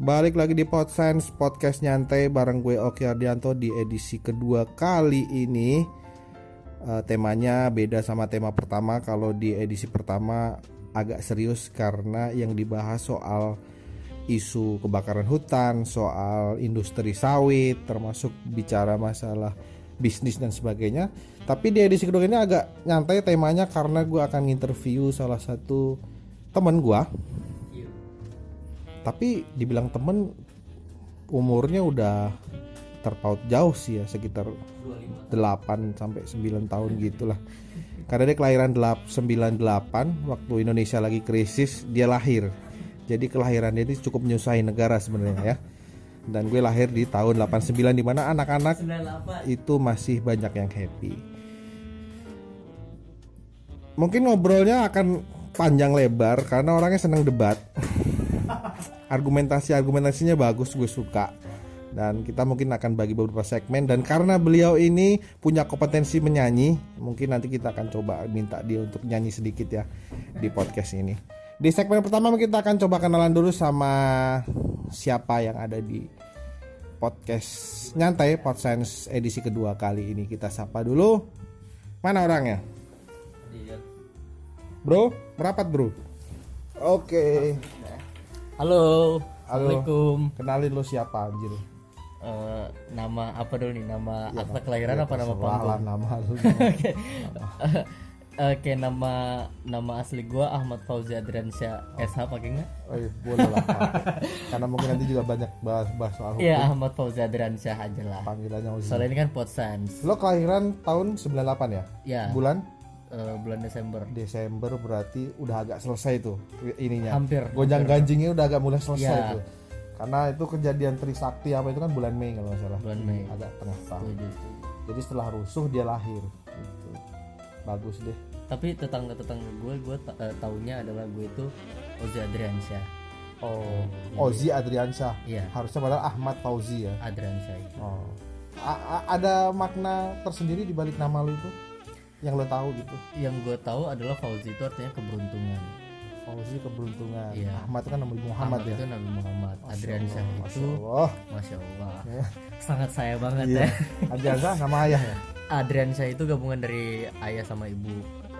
Balik lagi di Podsense Podcast Nyantai bareng gue Oki Ardianto di edisi kedua kali ini. Uh, Temanya beda sama tema pertama. Kalau di edisi pertama agak serius karena yang dibahas soal isu kebakaran hutan Soal industri sawit termasuk bicara masalah bisnis dan sebagainya. Tapi di edisi kedua ini agak nyantai temanya karena gue akan interview salah satu teman gue tapi dibilang temen umurnya udah terpaut jauh sih ya sekitar 8 sampai 9 tahun gitulah. Karena dia kelahiran 98 waktu Indonesia lagi krisis dia lahir. Jadi kelahiran dia itu cukup menyusahi negara sebenarnya ya. Dan gue lahir di tahun 89 di mana anak-anak itu masih banyak yang happy. Mungkin ngobrolnya akan panjang lebar karena orangnya senang debat argumentasi argumentasinya bagus gue suka. Dan kita mungkin akan bagi beberapa segmen. Dan karena beliau ini punya kompetensi menyanyi mungkin nanti kita akan coba minta dia untuk nyanyi sedikit ya di podcast ini. Di segmen pertama kita akan coba kenalan dulu sama siapa yang ada di podcast nyantai Podsense edisi kedua kali ini. Kita sapa dulu. Mana orangnya? Bro merapat bro. Oke. okay. Halo, Halo. Assalamualaikum. kenalin lu siapa anjir Eh, nama apa dulu nih? Nama akta Ya, kelahiran apa nama panggung? nama lu Oke. Oke, nama nama asli gua Ahmad Fauzi Adriansyah SH pakai nggak? Oh iya, boleh lah. Karena mungkin nanti juga banyak bahas-bahas soal hukum Iya, Ahmad Fauzi Adriansyah aja lah. Panggilannya Uzi Soalnya ini kan Potsans. Lo kelahiran tahun 98 ya? Ya, Bulan eh, bulan Desember. Desember berarti udah agak selesai tuh ininya Hampir. Gonjang ganjingnya udah agak mulai selesai Ya. tuh Karena itu kejadian Trisakti apa itu kan bulan Mei kalau nggak salah Bulan Mei. Agak tengah tahun setuju. Jadi setelah rusuh dia lahir gitu. Bagus deh Tapi tetangga-tetangga gue, gue ta- eh, taunya adalah gue itu Fauzi Adriansyah. Oh, Ozi Adriansyah Iya, Harusnya padahal Ahmad Fauzi ya Adriansyah. Oh. A- a- ada makna tersendiri di balik nama lu itu yang lo tahu gitu. Yang gue tahu adalah Fauzi itu artinya keberuntungan. Fauzi keberuntungan. Iya. Ahmad kan Nabi Muhammad, Ahmad ya. itu Nabi Muhammad. Adriansyah Allah, itu Masya Allah. Masya Allah Ya. Sangat saya banget Iya. ya Adriansyah nama ayah ya. Adriansyah itu gabungan dari ayah sama ibu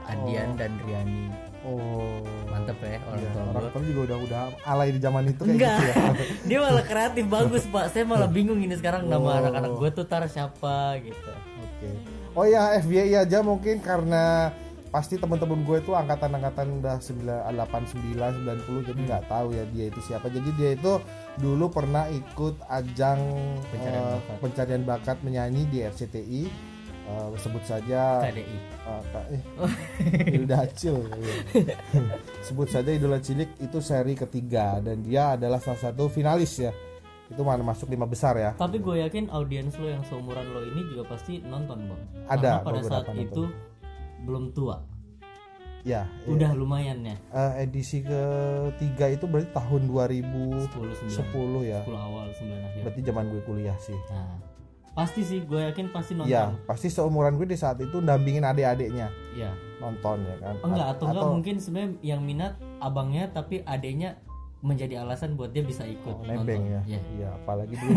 Adian dan Riani Oh. Mantep ya orang Iya, tua orang tua juga udah udah alay di zaman itu kayak Enggak gitu ya. Dia malah kreatif bagus pak Saya malah bingung ini sekarang Oh. Nama anak-anak gue tuh tar siapa gitu Oke. Oh ya FBI aja mungkin karena pasti teman-teman gue itu angkatan-angkatan udah 89 90 jadi nggak tahu ya dia itu siapa. Jadi dia itu dulu pernah ikut ajang Pencarian eh, bakat. pencarian bakat menyanyi di RCTI. Eh, sebut saja KDI eh, Kak- eh, Hilda Acil iya. sebut saja Idola Cilik itu seri ketiga dan dia adalah salah satu finalis ya itu mana masuk lima besar ya? Tapi gue yakin audiens lo yang seumuran lo ini juga pasti nonton bang. Ada Karena pada saat nonton. itu belum tua. Ya iya. Udah lumayan ya? Eh, edisi ketiga itu berarti tahun 2010 10 9 ya. 10 awal 9 akhir. Berarti zaman gue kuliah sih. Nah, pasti sih gue yakin pasti nonton. ya pasti seumuran gue di saat itu dampingin adik-adiknya. Iya. nonton ya kan? Enggak A- atau enggak mungkin sebenarnya yang minat abangnya tapi adeknya menjadi alasan buat dia bisa ikut oh, nebeng ya Iya. iya apalagi dulu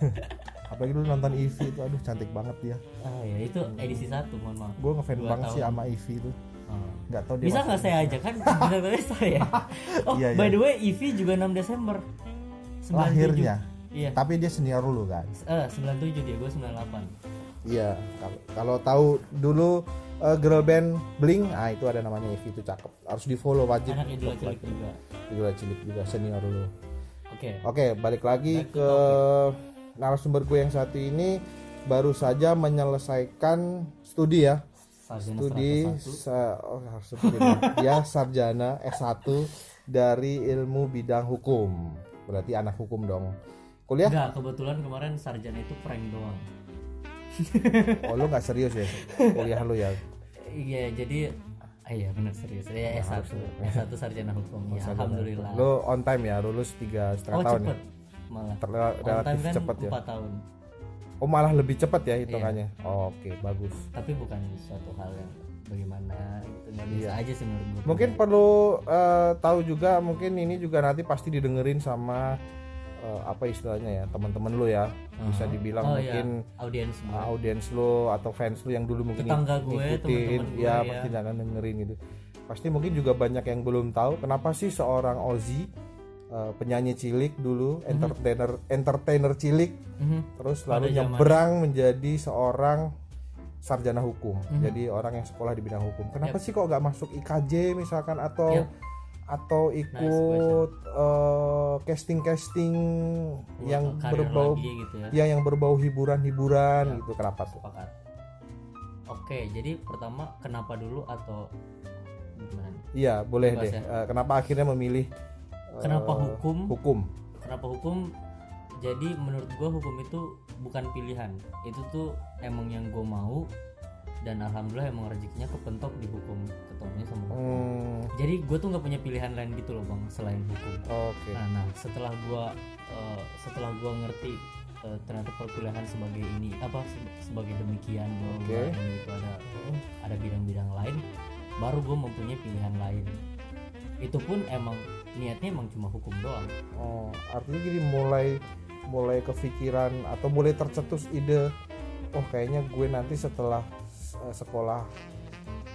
apalagi dulu nonton Ivy itu aduh cantik banget dia Ah ya itu edisi satu mohon maaf. gue ngefans banget sih tahun. sama Ivy itu Oh. nggak tahu dia Bisa nggak saya aja kan benar-benar saya. Oh Iya, by iya. the way Ivy juga 6 Desember. 97. lahirnya Iya. tapi dia senior dulu kan Eh 97 dia gue 98. Iya kalau- tahu dulu eh, girl band Blink ah itu ada namanya Ivy itu cakep harus di follow wajib Anak idola cilik juga. Idola cilik juga senior dulu Oke. Oke, balik lagi Back ke narasumber gue yang satu ini baru saja menyelesaikan studi ya. Sarjana Studi sa- oh, harus ya. dia sarjana S1 dari ilmu bidang hukum. Berarti anak hukum dong. Kuliah? Enggak, kebetulan kemarin sarjana itu prank doang. Oh, lu nggak serius ya? Kuliah lu ya. Iya, jadi ah, iya benar serius. Ya S1. S1 sarjana hukum. Ya, alhamdulillah. Lu on time ya, lulus tiga setengah Oh, tahun cepet ya. malah. On relatif time kan cepat ya. 4 tahun. Oh, malah lebih cepat ya Iya. hitungannya. Oh, Oke, bagus. Tapi bukan suatu hal yang bagaimana gitu. Nggak bisa aja sih menurut gue. Iya. Mungkin perlu eh, tahu juga mungkin ini juga nanti pasti didengerin sama eh, apa istilahnya ya teman-teman lu ya bisa dibilang oh mungkin iya audiens uh, audiens lu atau fans lu yang dulu mungkin Tetangga gue, ngikutin gue, ya ya. pasti akan dengerin gitu pasti mungkin juga banyak yang belum tahu kenapa sih seorang Ozzy uh, penyanyi cilik dulu Mhm. entertainer entertainer cilik Mhm. terus lalu nyebrang menjadi seorang sarjana hukum Mhm. jadi orang yang sekolah di bidang hukum kenapa sih kok nggak masuk IKJ misalkan atau Yap. Atau ikut casting casting yang karir berbau lagi gitu ya. ya yang berbau hiburan-hiburan Ya. gitu kenapa tuh? sepakat. Oke jadi pertama kenapa dulu atau gimana iya boleh Bebas deh. ya. Eh, kenapa akhirnya memilih kenapa hukum? hukum? Kenapa hukum? Jadi menurut gue hukum itu bukan pilihan. Itu tuh emang yang gue mau dan alhamdulillah emang rezekinya kepentok di hukum ketemunya sama hukum. Hmm, jadi gue tuh nggak punya pilihan lain gitu loh bang selain hukum. Oke. Nah, nah setelah gue setelah gue ngerti eh, ternyata perkuliahan sebagai ini apa se- sebagai demikian bahwa ini itu ada ada bidang-bidang lain baru gue mempunyai pilihan lain. Itu pun emang niatnya emang cuma hukum doang. Oh artinya jadi mulai mulai kepikiran atau mulai tercetus ide oh kayaknya gue nanti setelah eh, sekolah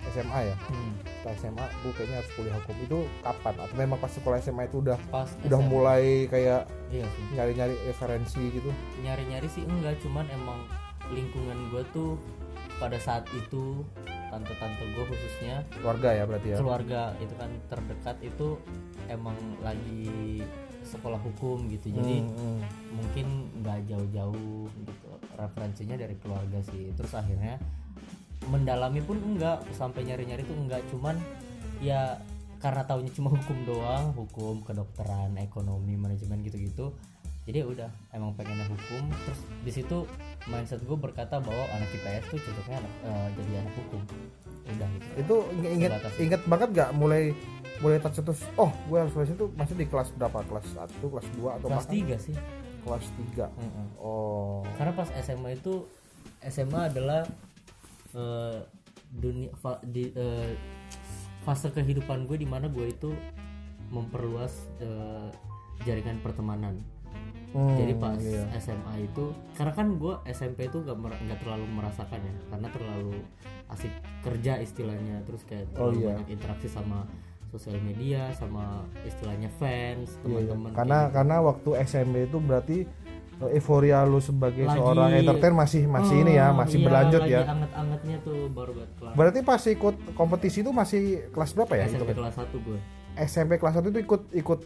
SMA ya. Hmm, setelah SMA gue kayaknya harus kuliah hukum. Itu kapan? Atau memang pas sekolah SMA itu udah pas udah SMA. mulai kayak iya sih. nyari-nyari referensi gitu? Nyari-nyari sih enggak cuman emang lingkungan gue tuh pada saat itu tante-tante gue khususnya keluarga ya berarti ya? keluarga itu kan terdekat itu emang lagi sekolah hukum gitu. Jadi Hmm, hmm. mungkin nggak jauh-jauh gitu referensinya dari keluarga sih. Terus akhirnya mendalami pun enggak sampai nyari-nyari tuh enggak. Cuman ya karena taunya cuma hukum doang hukum kedokteran ekonomi manajemen gitu-gitu. Jadi udah emang pengennya hukum. Terus di situ mindset gue berkata bahwa anak IPS tuh cocoknya anak, eh, jadi anak hukum. Udah gitu. Itu inget inget, Sebatas itu. inget banget gak mulai mulai tercetus oh gue harus itu masih di kelas berapa? Kelas 1 kelas 2 atau kelas bahkan 3 sih. Kelas 3 Mm-mm. oh. Karena pas SMA itu SMA adalah eh, dunia fa- di eh, fase kehidupan gue di mana gue itu memperluas eh, jaringan pertemanan Hmm, jadi pas iya. SMA itu karena kan gue SMP itu gak, mer- nggak terlalu merasakan ya karena terlalu asik kerja istilahnya terus kayak Oh, terlalu iya. banyak interaksi sama sosial media sama istilahnya fans Iya, iya. teman-teman karena kayak gitu. karena waktu SMP itu berarti euforia lu sebagai Lagi- seorang entertain masih masih ini ya Oh, masih iya, berlanjut lagi ya. anget-angetnya tuh baru kelas. Berarti pas ikut kompetisi itu masih kelas berapa ya SMP itu kelas 1 gue SMP kelas 1 itu ikut ikut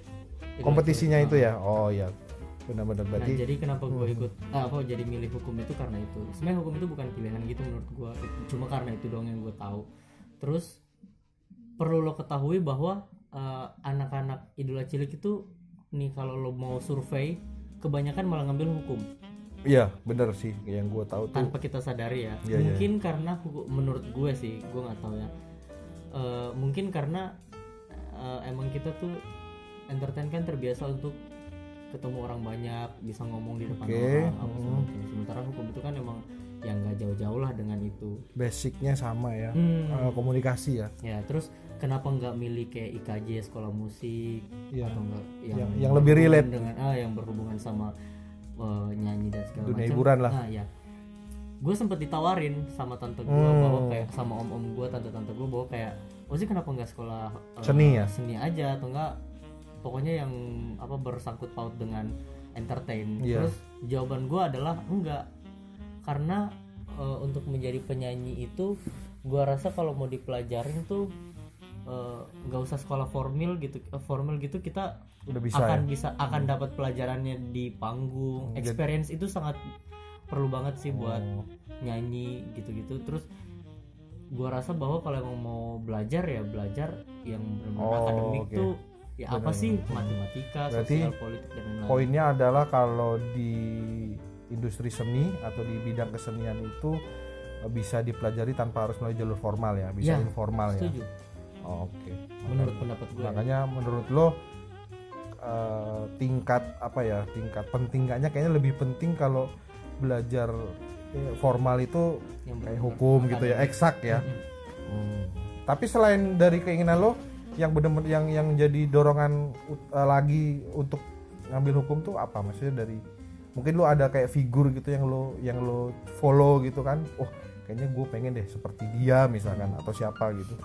kompetisinya ikut, itu ya? Oh iya. Benar-benar Nah, berarti jadi kenapa gue ikut ah, apa jadi milih hukum itu karena itu. Sebenarnya hukum itu bukan pilihan gitu menurut gue cuma karena itu doang yang gue tahu. Terus perlu lo ketahui bahwa eh, anak-anak idola cilik itu nih kalau lo mau survei kebanyakan malah ngambil hukum. Iya bener sih. Yang gue tahu tuh. Tanpa kita sadari ya. Iya. mungkin karena hukum- menurut gue sih gue nggak tahu ya. Eh, mungkin karena eh, emang kita tuh entertain kan terbiasa untuk ketemu orang banyak bisa ngomong di depan Oke, orang apa hmm. sementara hukum itu kan emang yang nggak jauh-jauh lah dengan itu. Basicnya sama ya. Hmm. Eh, komunikasi ya. Ya terus kenapa nggak milih kayak IKJ sekolah musik Iya. atau enggak yang, Yang- yang lebih relate. dengan ah yang berhubungan sama eh, nyanyi dan segala macam hiburan lah. nah ya gue sempet ditawarin sama tante gue Hmm. bahwa kayak sama om om gue tante tante gue bahwa kayak oh sih kenapa nggak sekolah eh, Seni ya? seni aja atau enggak pokoknya yang apa bersangkut paut dengan entertain Iya. terus jawaban gue adalah enggak karena eh, untuk menjadi penyanyi itu gua rasa kalau mau dipelajarin tuh eh, nggak usah sekolah formal gitu eh, formal gitu kita udah bisa akan ya? bisa akan dapat pelajarannya di panggung. Hmm, jadi- experience itu sangat perlu banget sih buat Oh. nyanyi gitu-gitu. Terus gua rasa bahwa kalau emang mau belajar ya belajar yang benar-benar Oh, akademik oke. tuh ya apa Benar, sih? benar. matematika Berarti sosial politik dan lain-lain. poinnya adalah kalau di industri seni atau di bidang kesenian itu eh, bisa dipelajari tanpa harus melalui jalur formal ya bisa Ya, informal ya. setuju. Oh, oke. Menurut pendapat gue makanya menurut lo eh, tingkat apa ya tingkat penting kayaknya lebih penting kalau belajar eh, formal itu yang kayak hukum gitu ya eksak ya. Mm-mm. Hmm. Tapi selain dari keinginan lo yang benar yang yang jadi dorongan eh, lagi untuk ngambil hukum tuh apa? Maksudnya dari mungkin lu ada kayak figur gitu yang lo yang lo follow gitu kan? Oh kayaknya gue pengen deh seperti dia misalkan atau siapa gitu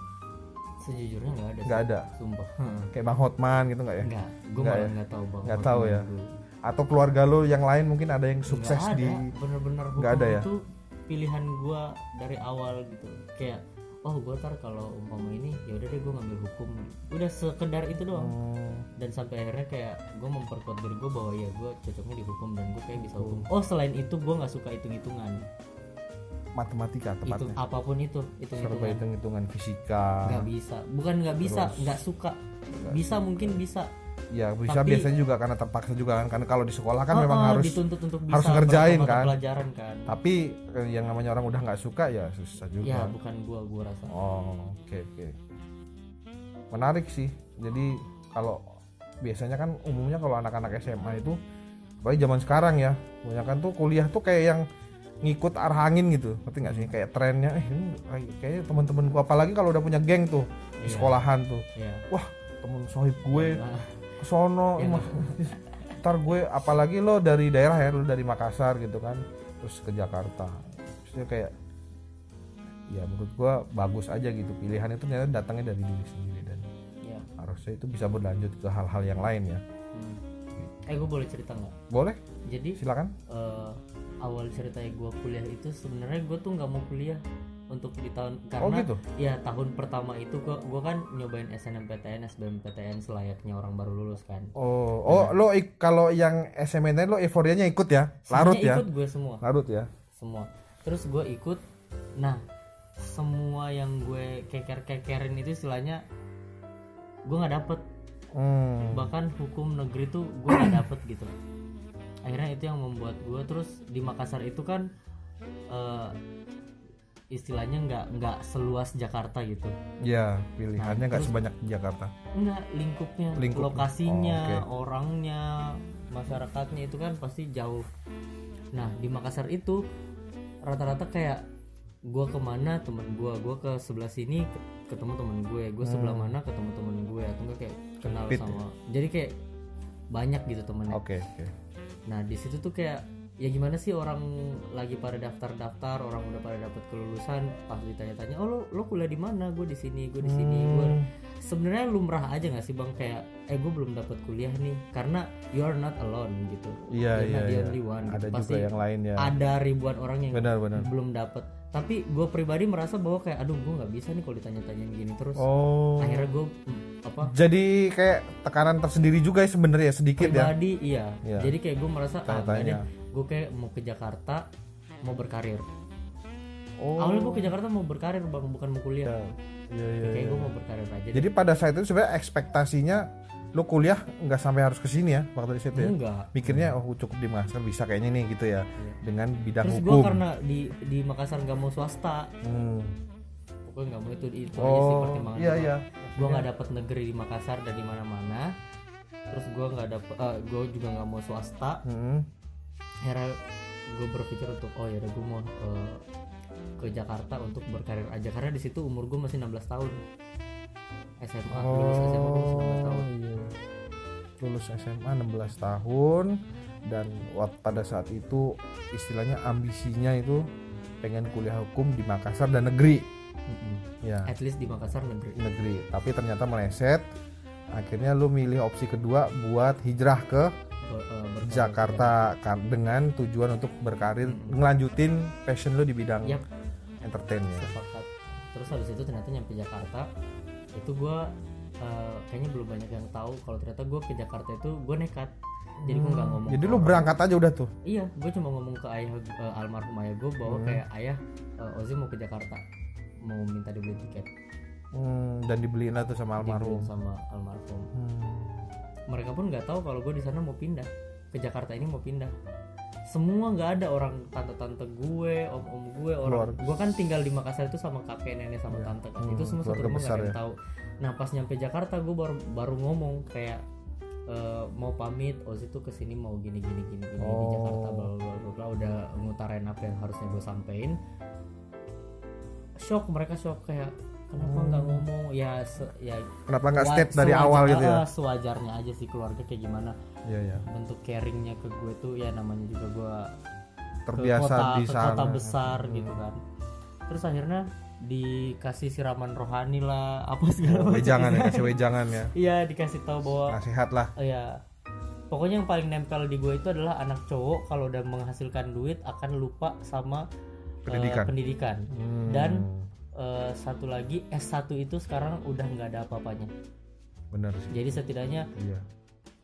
sejujurnya nggak ada nggak ada? sumpah. Kayak bang Hotman gitu nggak ya? Nggak gue Nggak malah ya? nggak tahu bang Nggak tahu ya? Dulu. atau keluarga lo yang lain mungkin ada yang sukses Nggak ada, di bener-bener Nggak ada ya? itu pilihan gua dari awal gitu. Kayak oh gue ntar kalau umpama ini ya udah deh gue ngambil hukum. Udah sekedar itu doang. Hmm, dan sampai akhirnya kayak gue memperkuat diri gue bahwa ya gue cocoknya di hukum dan gue kayak bisa hukum. Oh selain itu gue nggak suka hitung hitungan matematika itu tepatnya. apa pun itu hitung serba hitung hitungan fisika. Nggak bisa. Bukan nggak bisa Terus- nggak suka. Bisa mungkin bisa. Ya bisa Tapi- biasanya juga karena terpaksa juga kan karena kalau di sekolah kan Oh, memang oh, harus dituntut untuk bisa harus ngerjain kan. pelajaran kan. Tapi eh, yang namanya orang udah nggak suka ya susah juga. Ya bukan gua gua rasa. Oh, oke oke. Menarik sih. Jadi kalau biasanya kan umumnya kalau anak-anak SMA itu apalagi zaman sekarang ya, kan tuh kuliah tuh kayak yang ngikut arah angin gitu. Ngerti nggak sih? Kayak trennya eh ini kayak teman-teman gua apalagi kalau udah punya geng tuh di Iya. sekolahan tuh. ya Wah, temen sohib gue Nah, kesono Iya. emang ntar gue apalagi lo dari daerah ya lo dari Makassar gitu kan terus ke Jakarta maksudnya kayak ya menurut gue bagus aja gitu pilihan itu ternyata datangnya dari diri sendiri dan ya harusnya itu bisa berlanjut ke hal-hal yang lain ya hmm. eh gue boleh cerita nggak boleh jadi silakan eh, awal ceritanya gue kuliah itu sebenarnya gue tuh nggak mau kuliah untuk di tahun oh karena gitu? ya tahun pertama itu gua gua kan nyobain SNMPTN SBMPTN selayaknya orang baru lulus kan. Oh oh lo kalau yang SMN lo euforianya ikut ya? Larut ya? ikut gue semua. Larut ya? Semua. Terus gue ikut nah semua yang gue keker kekerin itu istilahnya gue nggak dapet. Hmm. bahkan hukum negeri tuh gue nggak dapet gitu akhirnya itu yang membuat gue terus di Makassar itu kan eh, istilahnya nggak nggak seluas Jakarta gitu. Ya pilihannya nggak terus- sebanyak Jakarta. Nggak lingkupnya, Lingkupnya. lokasinya Oh, orangnya masyarakatnya itu kan pasti jauh. Nah di Makassar itu rata-rata kayak gua ke mana temen gua gua ke sebelah sini ke- ketemu temen gue gue sebelah Hmm. mana ketemu temen gue atau enggak kayak kenal Sempit sama jadi kayak banyak gitu temennya. Oke oke Nah di situ tuh kayak ya gimana sih orang lagi pada daftar-daftar orang udah pada dapat kelulusan pas ditanya-tanya oh lo lo kuliah di mana? Gue di sini gue di sini. Gue Hmm. sebenarnya lumrah aja nggak sih bang? Kayak eh gue belum dapat kuliah nih karena you are not alone gitu. Iya You're iya not the iya. only one. Ada gitu. juga pasti yang lain ya. ada ribuan orang yang benar benar. belum dapat tapi gue pribadi merasa bahwa kayak aduh gue nggak bisa nih kalau ditanya-tanyain gini terus. Oh. Akhirnya gue apa? Jadi kayak tekanan tersendiri juga ya sebenarnya sedikit ya? Pribadi iya. Iya. jadi kayak gue merasa ah nggak Tanya-tanya. deh gue kayak mau ke Jakarta mau berkarir. Oh. Awalnya gue ke Jakarta mau berkarir bang bukan mau kuliah. Ya. Iya, iya, kayak iya. gue mau berkarir aja jadi pada saat itu sebenarnya ekspektasinya lu kuliah nggak sampai harus ke sini ya waktu di situ ya? Enggak. Mikirnya oh cukup di Makassar bisa kayaknya nih gitu ya Iya. dengan bidang terus hukum. karena di di Makassar nggak mau swasta. Hmm. pokoknya nggak mau itu itu aja sih oh pertimbangan iya gua. iya. Gue nggak dapet negeri di Makassar dan di mana-mana. Terus gue nggak dapet gue juga nggak mau swasta. Hmm. akhirnya gue berpikir untuk oh ya gue mau eh, ke Jakarta untuk berkarir aja. Karena di situ umur gue masih 16 tahun. SMA lulus SMA gue masih 16 tahun. Iya. Lulus SMA 16 tahun dan waktu pada saat itu istilahnya ambisinya itu pengen kuliah hukum di Makassar dan negeri Mm-mm. ya at least di Makassar negeri negeri tapi ternyata meleset akhirnya lu milih opsi kedua buat hijrah ke Ber- eh, berkarir. Jakarta kan dengan tujuan untuk berkarir Mm-mm. ngelanjutin passion lu di bidang Yap. entertain ya sepakat terus habis itu ternyata nyampe Jakarta itu gue kayaknya belum banyak yang tahu kalau ternyata gue ke Jakarta itu gue nekat. Jadi gue nggak ngomong jadi lu berangkat aja udah tuh? Iya gue cuma ngomong ke ayah eh, almarhum ayah gue bahwa Hmm. kayak ayah eh, Ozi mau ke Jakarta. Mau minta dibeli tiket. Hmm, dan dibeliin lah tuh sama almarhum. Dibeliin sama almarhum. Hmm. mereka pun nggak tahu kalau gue di sana mau pindah. Ke Jakarta ini mau pindah semua nggak ada orang tante-tante gue om-om gue orang Keluarga. gue kan tinggal di Makassar itu sama kakek nenek sama Iya. tante kan Hmm, itu semua satu rumah nggak ada yang ya. tahu nah pas nyampe Jakarta gue baru baru ngomong kayak eh, mau pamit Ozi tuh ke sini mau gini gini gini gini di Oh. Jakarta bla bla bla bla udah ngutarain apa yang harusnya gue sampein shock mereka shock kayak kenapa nggak ngomong ya se- ya Kenapa nggak step dari awal gitu ya? ah, sewajarnya aja sih keluarga kayak gimana Iya ya. bentuk caringnya ke gue tuh ya namanya juga gue Terbiasa ke kota, di ke sana. kota besar gitu kan terus akhirnya dikasih siraman rohani lah apa segala macam Wejangan ya, kasih wejangan ya. iya dikasih tahu bahwa Nasihat lah. Oh ya pokoknya yang paling nempel di gue itu adalah anak cowok kalau udah menghasilkan duit akan lupa sama eh, Pendidikan. pendidikan Hmm. dan eh, satu lagi S1 itu sekarang udah nggak ada apa-apanya benar sih. jadi setidaknya Iya.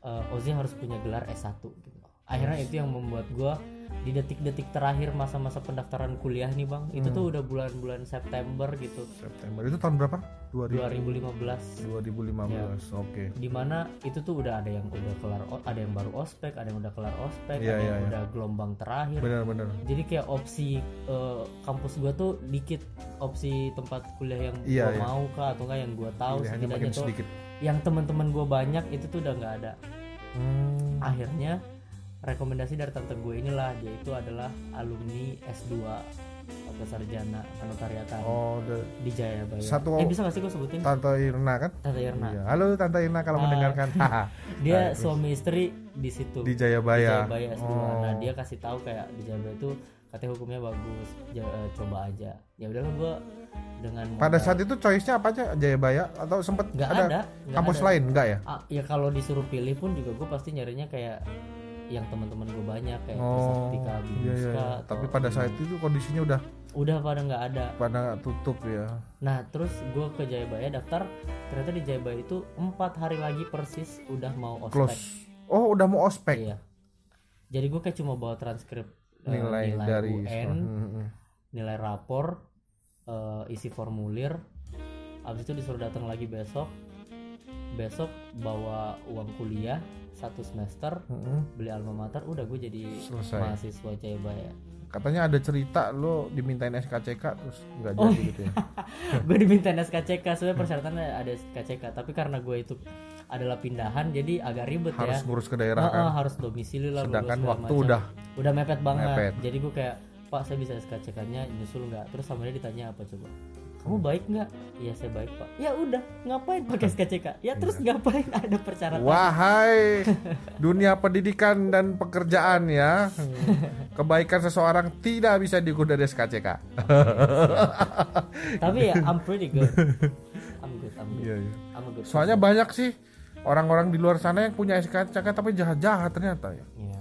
Eh, Ozi harus punya gelar S1 gitu. akhirnya itu yang membuat gue di detik-detik terakhir masa-masa pendaftaran kuliah nih bang itu Hmm. tuh udah bulan-bulan September gitu September itu tahun berapa? 2000. 2015 2015. Oke. di mana itu tuh udah ada yang udah kelar ada yang baru ospek ada yang udah kelar ospek Iya, ada iya, yang iya. udah gelombang terakhir Benar-benar. jadi kayak opsi eh, kampus gua tuh dikit opsi tempat kuliah yang Iya, gua iya. mau kah atau enggak yang gua tahu setidaknya tuh sedikit. yang teman-teman gua banyak itu tuh udah nggak ada Hmm. akhirnya rekomendasi dari tante gue inilah dia itu adalah alumni S2 atau sarjana anotariatan Oh, the- di Jayabaya Satu- eh bisa gak sih gue sebutin Tante Irna kan? tante Irna Iya. Halo Tante Irna kalau Ah. mendengarkan. Dia Nah, suami istri di situ di Jayabaya. Jayabaya S2. Oh. Nah, dia kasih tahu kayak di Jayabaya itu katanya hukumnya bagus. Ja- eh, coba aja. Ya udahlah gua dengan Pada modal- saat itu choice-nya apa aja? Jayabaya atau sempet nggak ada, ada, kampus ada. lain enggak ya? Ah, ya kalau disuruh pilih pun juga gue pasti nyarinya kayak yang teman-teman gue banyak kayak Oh, Trisaktika, iya, iya. Atau- Tapi pada saat itu kondisinya udah udah pada nggak ada. pada tutup ya. Nah terus gue ke Jayabaya daftar, ternyata di Jayabaya itu empat hari lagi persis udah mau ospek. Close. Oh, udah mau ospek. Iya. Jadi gue kayak cuma bawa transkrip eh, Nilai, dari UN, Hmm, hmm. nilai rapor, eh, isi formulir. Abis itu disuruh datang lagi besok. Besok bawa uang kuliah satu semester, Hmm, beli alma mater, udah gue jadi Selesai. mahasiswa Jayabaya. Katanya ada cerita lo dimintain SKCK terus nggak Oh, jadi gitu ya. gue diminta SKCK, sebenarnya persyaratannya ada SKCK, tapi karena gue itu adalah pindahan, jadi agak ribet Harus ya. ngurus ke daerah Ah, kan. harus domisili lah. Sedangkan waktu macam. udah udah mepet banget. Mepet. Jadi gue kayak Pak saya bisa SKCK-nya nyusul nggak? Terus sama dia ditanya apa coba? Kamu baik nggak? Iya saya baik pak. Ya udah ngapain pakai SKCK? Ya terus ngapain ada persyaratan? Wahai dunia pendidikan dan pekerjaan ya. Kebaikan seseorang tidak bisa diukur dari SKCK. Tapi ya I'm pretty good. I'm good. I'm good. Iya, iya. I'm a good. Soalnya banyak sih orang-orang di luar sana yang punya SKCK tapi jahat-jahat ternyata ya. Iya.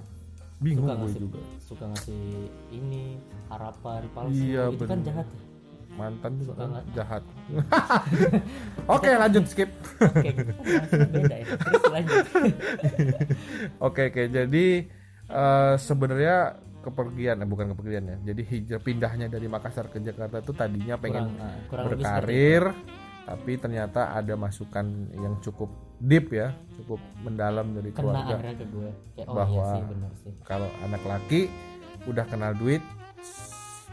Bingung Suka gue ngasih juga. suka ngasih ini harapan palsu. Iya, itu kan bener. jahat. Mantan juga kan jahat. Oke, lanjut skip. Oke, bahasnya beda ya. Oke, oke. Jadi eh, sebenarnya kepergian eh, bukan kepergian ya. Jadi hijrah pindahnya dari Makassar ke Jakarta itu tadinya pengen Kurang, ah, kurang berkarir tapi ternyata ada masukan yang cukup deep ya cukup mendalam dari kena keluarga ke gue kayak oh Bahwa- iya sih benar sih kalau anak laki udah kenal duit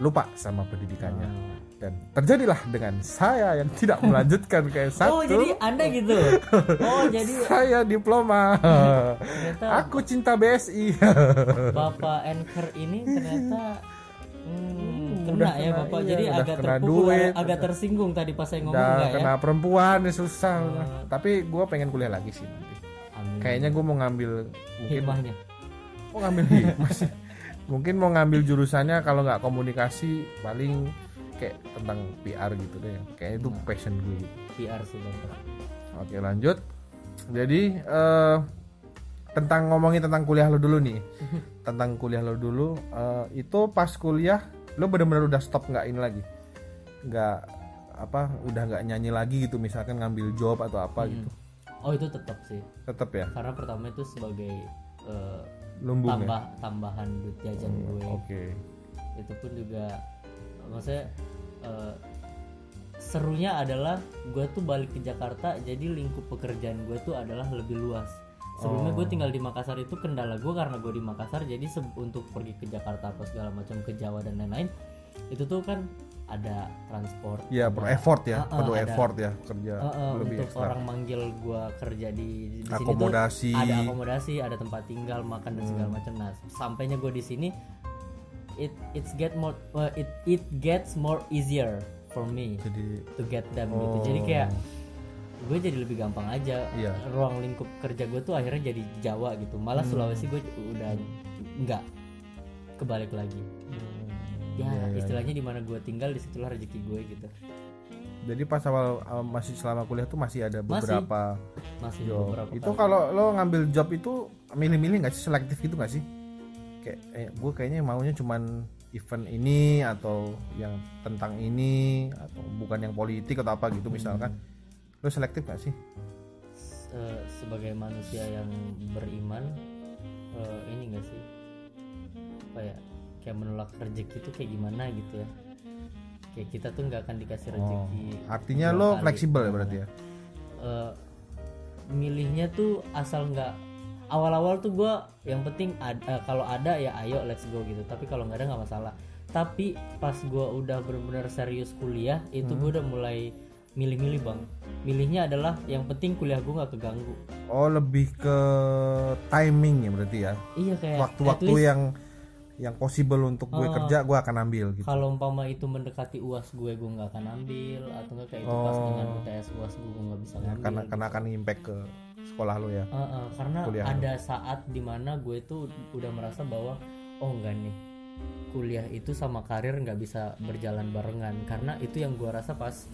lupa sama pendidikannya Hmm. Dan terjadilah dengan saya yang tidak melanjutkan ke S1 oh jadi anda gitu? Oh jadi saya diploma. Ternyata aku cinta BSI bapak anchor ini ternyata hmm, kena ya bapak. iya, jadi agak kena terpukul duit, agak tersinggung tadi pas saya ngomong udah ya? kena perempuan ya susah. Hmm. tapi gue pengen kuliah lagi sih nanti. Amin. kayaknya gue mau ngambil mungkin hikmahnya. Mau ngambil hikmah sih. Mungkin mau ngambil jurusannya kalau nggak komunikasi paling kayak tentang PR gitu deh kayaknya itu Nah. passion gue. Gitu. PR sih bang. Oke lanjut. Jadi eh, tentang ngomongin tentang kuliah lo dulu nih. Tentang kuliah lo dulu eh, itu pas kuliah lo bener-bener udah stop nggak ini lagi? Nggak apa udah nggak nyanyi lagi gitu misalkan ngambil job atau apa Hmm. gitu? Oh itu tetap sih. Tetap ya? Karena pertama itu sebagai eh, lumbung ya? tambah tambahan duit jajan Hmm, gue. oke. Itu pun juga maksudnya eh, serunya adalah gue tuh balik ke Jakarta jadi lingkup pekerjaan gue tuh adalah lebih luas. Sebelumnya gue Oh. tinggal di Makassar itu kendala gue karena gue di Makassar jadi untuk pergi ke Jakarta apa segala macam ke Jawa dan lain-lain itu tuh kan ada transport. Ya perlu effort ya ah, perlu ada- effort ya kerja Eh, eh, lebih untuk ekstra. orang manggil gue kerja di di sini tuh akomodasi. ada akomodasi ada tempat tinggal makan dan Hmm. segala macam. Nah sampainya gue di sini it it's get more uh, it it gets more easier for me jadi to get them Oh. gitu jadi kayak gue jadi lebih gampang aja Iya. ruang lingkup kerja gue tuh akhirnya jadi Jawa gitu malah Hmm. Sulawesi gue udah nggak kebalik lagi ya Iya, iya. istilahnya di mana gue tinggal di situlah rezeki gue gitu jadi pas awal masih selama kuliah tuh masih ada Masih. beberapa masih job beberapa itu kalau lo ngambil job itu milih-milih nggak sih selektif gitu nggak sih kayak eh, gue kayaknya maunya cuman event ini atau yang tentang ini atau bukan yang politik atau apa gitu misalkan. Lo selektif nggak sih? Eh, sebagai manusia yang beriman eh, ini enggak sih? Apa ya kayak menolak rezeki itu kayak gimana gitu ya? Kayak kita tuh nggak akan dikasih rezeki Oh, artinya lo kali. fleksibel ya berarti ya? Eh, milihnya tuh asal nggak awal-awal tuh gua yang penting ad- eh, kalau ada ya ayo let's go gitu. Tapi kalau nggak ada nggak masalah. Tapi pas gua udah benar-benar serius kuliah itu Hmm. gua udah mulai milih-milih bang. Milihnya adalah yang penting kuliah gua nggak keganggu. Oh lebih ke timing ya berarti ya? Iya kayak waktu-waktu least yang yang possible untuk gue Oh. kerja gue akan ambil gitu. Kalau umpama itu mendekati uas gue gue nggak akan ambil. Atau nggak kayak itu pas Oh. dengan UTS uas gue gue nggak bisa Ya, ngambil karena karena akan impact ke sekolah lo ya? Uh, uh, karena Kuliah ada saat di mana gue tuh udah merasa bahwa oh enggak nih. Kuliah itu sama karir nggak bisa berjalan barengan. Karena itu yang gue rasa pas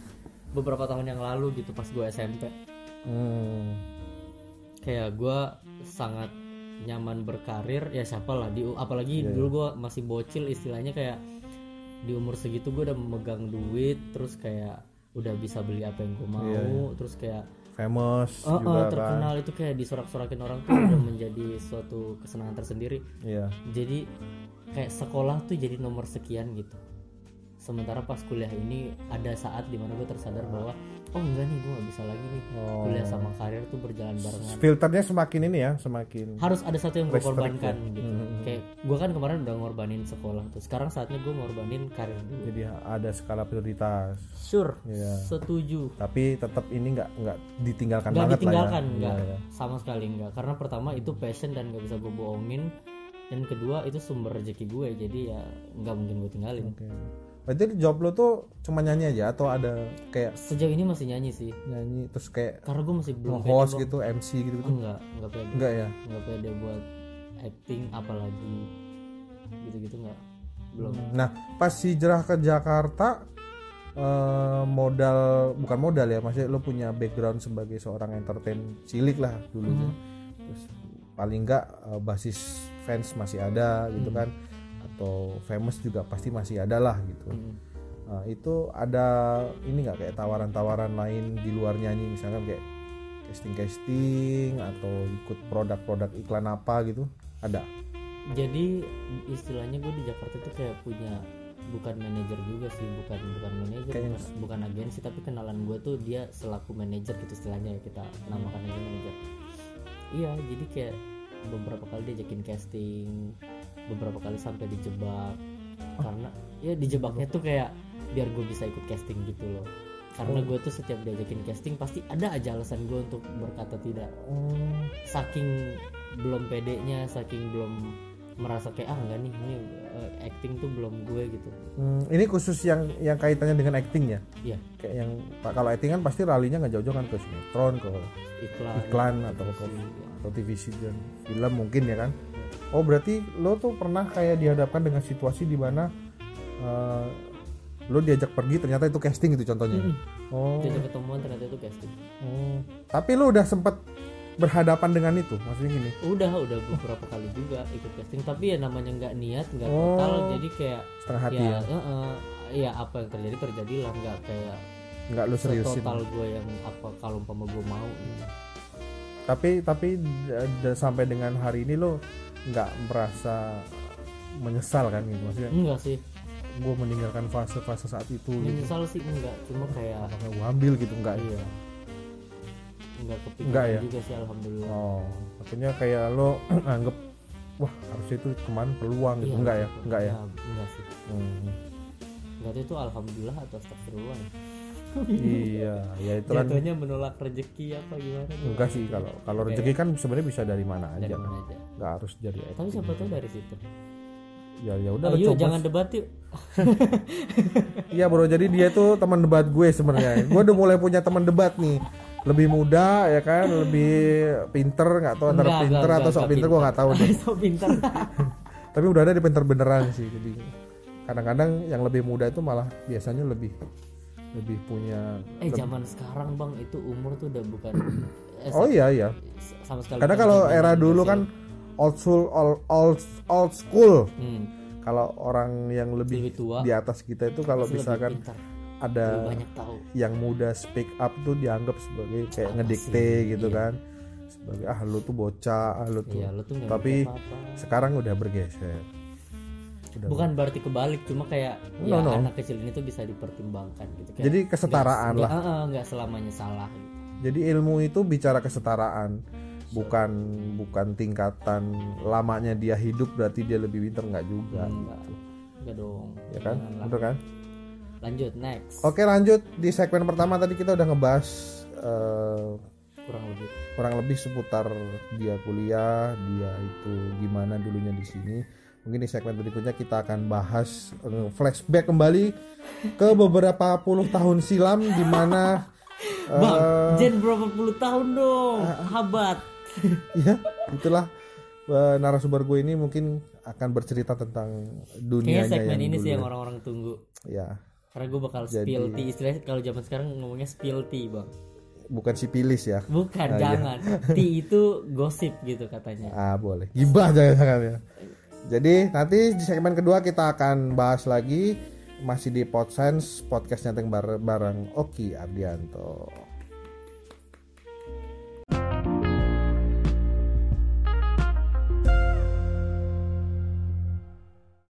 beberapa tahun yang lalu gitu pas gue SMP Hmm. kayak gue sangat nyaman berkarir ya siapa lah di apalagi Iya, dulu gue masih bocil istilahnya kayak di umur segitu gue udah memegang duit terus kayak udah bisa beli apa yang gue mau Iya, terus kayak famous Oh, juga oh, kan terkenal itu kayak disorak-sorakin orang tuh udah menjadi suatu kesenangan tersendiri. iya Jadi kayak sekolah tuh jadi nomor sekian gitu. Sementara pas kuliah ini ada saat di mana gue tersadar bahwa oh enggak nih gue nggak bisa lagi nih Oh. kuliah sama karir tuh berjalan barengan. filternya semakin ini ya semakin Harus ada satu yang gue korbankan ya. gitu. Hmm. Kayak gue kan kemarin udah ngorbanin sekolah tuh. Sekarang saatnya gue ngorbanin karir dulu. jadi ada skala prioritas Sure, Iya. setuju. tapi tetap ini nggak nggak ditinggalkan nggak banget ditinggalkan lah ya. Iya, iya. sama sekali nggak karena pertama itu passion dan nggak bisa gue bohongin dan kedua itu sumber rezeki gue jadi ya nggak mungkin gue tinggalin Oke. Berarti job lo tuh cuma nyanyi aja atau ada kayak sejauh ini masih nyanyi sih. Nyanyi terus kayak karena gue masih belum host gitu MC gitu gitu enggak enggak pede. Enggak ya? Enggak pede buat acting apalagi gitu gitu nggak belum nah pas hijrah ke Jakarta eh, modal bukan modal ya maksudnya lo punya background sebagai seorang entertain cilik lah dulunya. Terus paling enggak eh, basis fans masih ada gitu kan atau famous juga pasti masih ada lah gitu. Mm. Nah, itu ada ini nggak kayak tawaran-tawaran lain di luar nyanyi misalkan kayak casting-casting atau ikut produk-produk iklan apa gitu ada? Jadi istilahnya gue di Jakarta tuh kayak punya bukan manajer juga sih bukan bukan manajer bukan, bukan agensi tapi kenalan gue tuh dia selaku manajer gitu istilahnya ya kita namakan aja manajer. Iya jadi kayak beberapa kali diajakin casting beberapa kali sampai dijebak. Karena ya dijebaknya tuh kayak biar gue bisa ikut casting gitu loh. Karena gue tuh setiap diajakin casting pasti ada aja alasan gue untuk berkata tidak. Oh. Saking belum pedenya saking belum merasa kayak ah enggak nih ini eh, acting tuh belum gue gitu. Hmm, ini khusus yang yang kaitannya dengan acting ya? Iya. Kayak yang kalau acting kan pasti ralinya nggak jauh-jauh kan ke sinetron ke iklan iklan atau ke atau TV dan film mungkin ya kan oh berarti lo tuh pernah kayak dihadapkan dengan situasi di mana eh, lo diajak pergi ternyata itu casting itu contohnya Mm-mm. oh diajak ketemuan ternyata itu casting Oh, tapi lu udah sempet berhadapan dengan itu, maksudnya gini. udah udah beberapa kali juga ikut casting tapi ya namanya nggak niat nggak Oh. total jadi kayak Setengah hati ya ya, eh, eh, ya apa yang terjadi terjadilah nggak kayak nggak lu seriusin. total gue yang apa kalau umpama gue mau gitu. Tapi tapi sampai dengan hari ini lo nggak merasa menyesal kan gitu, maksudnya enggak sih gue meninggalkan fase-fase saat itu gitu. menyesal sih enggak cuma kayak Apakah gue ambil gitu nggak? iya enggak kepikiran Enggak ya? juga sih alhamdulillah Oh, akhirnya kayak lo anggap wah harusnya itu kemarin peluang gitu, Iya, enggak ya? Enggak ya? enggak sih Hmm. enggak itu alhamdulillah atau astagfirullah ya. Iya, ya itu kan jatuhnya menolak rezeki apa gimana enggak sih kalau kalau rezeki kan sebenarnya bisa dari mana dari aja, mana aja nggak harus dari tapi acting. siapa tahu dari situ ya ya udah Ayo coba jangan debat yuk. Iya bro, jadi dia tuh teman debat gue sebenarnya. gue udah mulai punya teman debat nih. Lebih muda ya kan, lebih pinter nggak tahu antara pinter enggak, atau enggak, sok pinter gue nggak tahu deh. so pinter. Tapi udah ada di pinter beneran sih. Jadi kadang-kadang yang lebih muda itu malah biasanya lebih lebih punya. eh zaman sekarang bang itu umur tuh udah bukan eh, Oh iya iya. sama sekali. Karena kalau era dulu kan old school old old, old school. hmm, Kalau orang yang lebih, lebih tua di atas kita itu kalau misalkan ada lebih banyak tahu. yang muda speak up tuh dianggap sebagai kayak Apa ngedikte sih? gitu Iya. kan sebagai ah lu tuh bocah ah lu tuh Iya, lu tuh Tapi ngerti apa-apa. sekarang udah bergeser udah bukan berarti kebalik cuma kayak No, ya no. anak kecil ini tuh bisa dipertimbangkan gitu. Kayak jadi kesetaraan nggak- lah. nggak- nggak selamanya salah gitu. jadi ilmu itu bicara kesetaraan bukan bukan tingkatan lamanya dia hidup berarti dia lebih pintar nggak juga enggak enggak dong. Ya kan? Betul kan? Lanjut next. Oke lanjut. Di segmen pertama tadi kita udah ngebahas eh, kurang lebih. kurang lebih seputar dia kuliah, dia itu gimana dulunya di sini. Mungkin di segmen berikutnya kita akan bahas eh, flashback kembali ke beberapa puluh tahun silam di mana bang eh, Jen berapa puluh tahun dong? Habat ya itulah eh, narasumber gue ini mungkin akan bercerita tentang kayaknya dunianya segmen yang ini sih yang orang-orang tunggu. Ya. Karena gue bakal Jadi- spill tea. Istilahnya kalau zaman sekarang ngomongnya spill tea bang. Bukan sipilis ya. bukan Ah, iya. jangan. Tea itu gosip gitu katanya. Ah boleh. Gibah jangan-jangan ya. Jadi nanti di segmen kedua kita akan bahas lagi masih di Podsense podcast nyanteng bareng Oki Ardianto.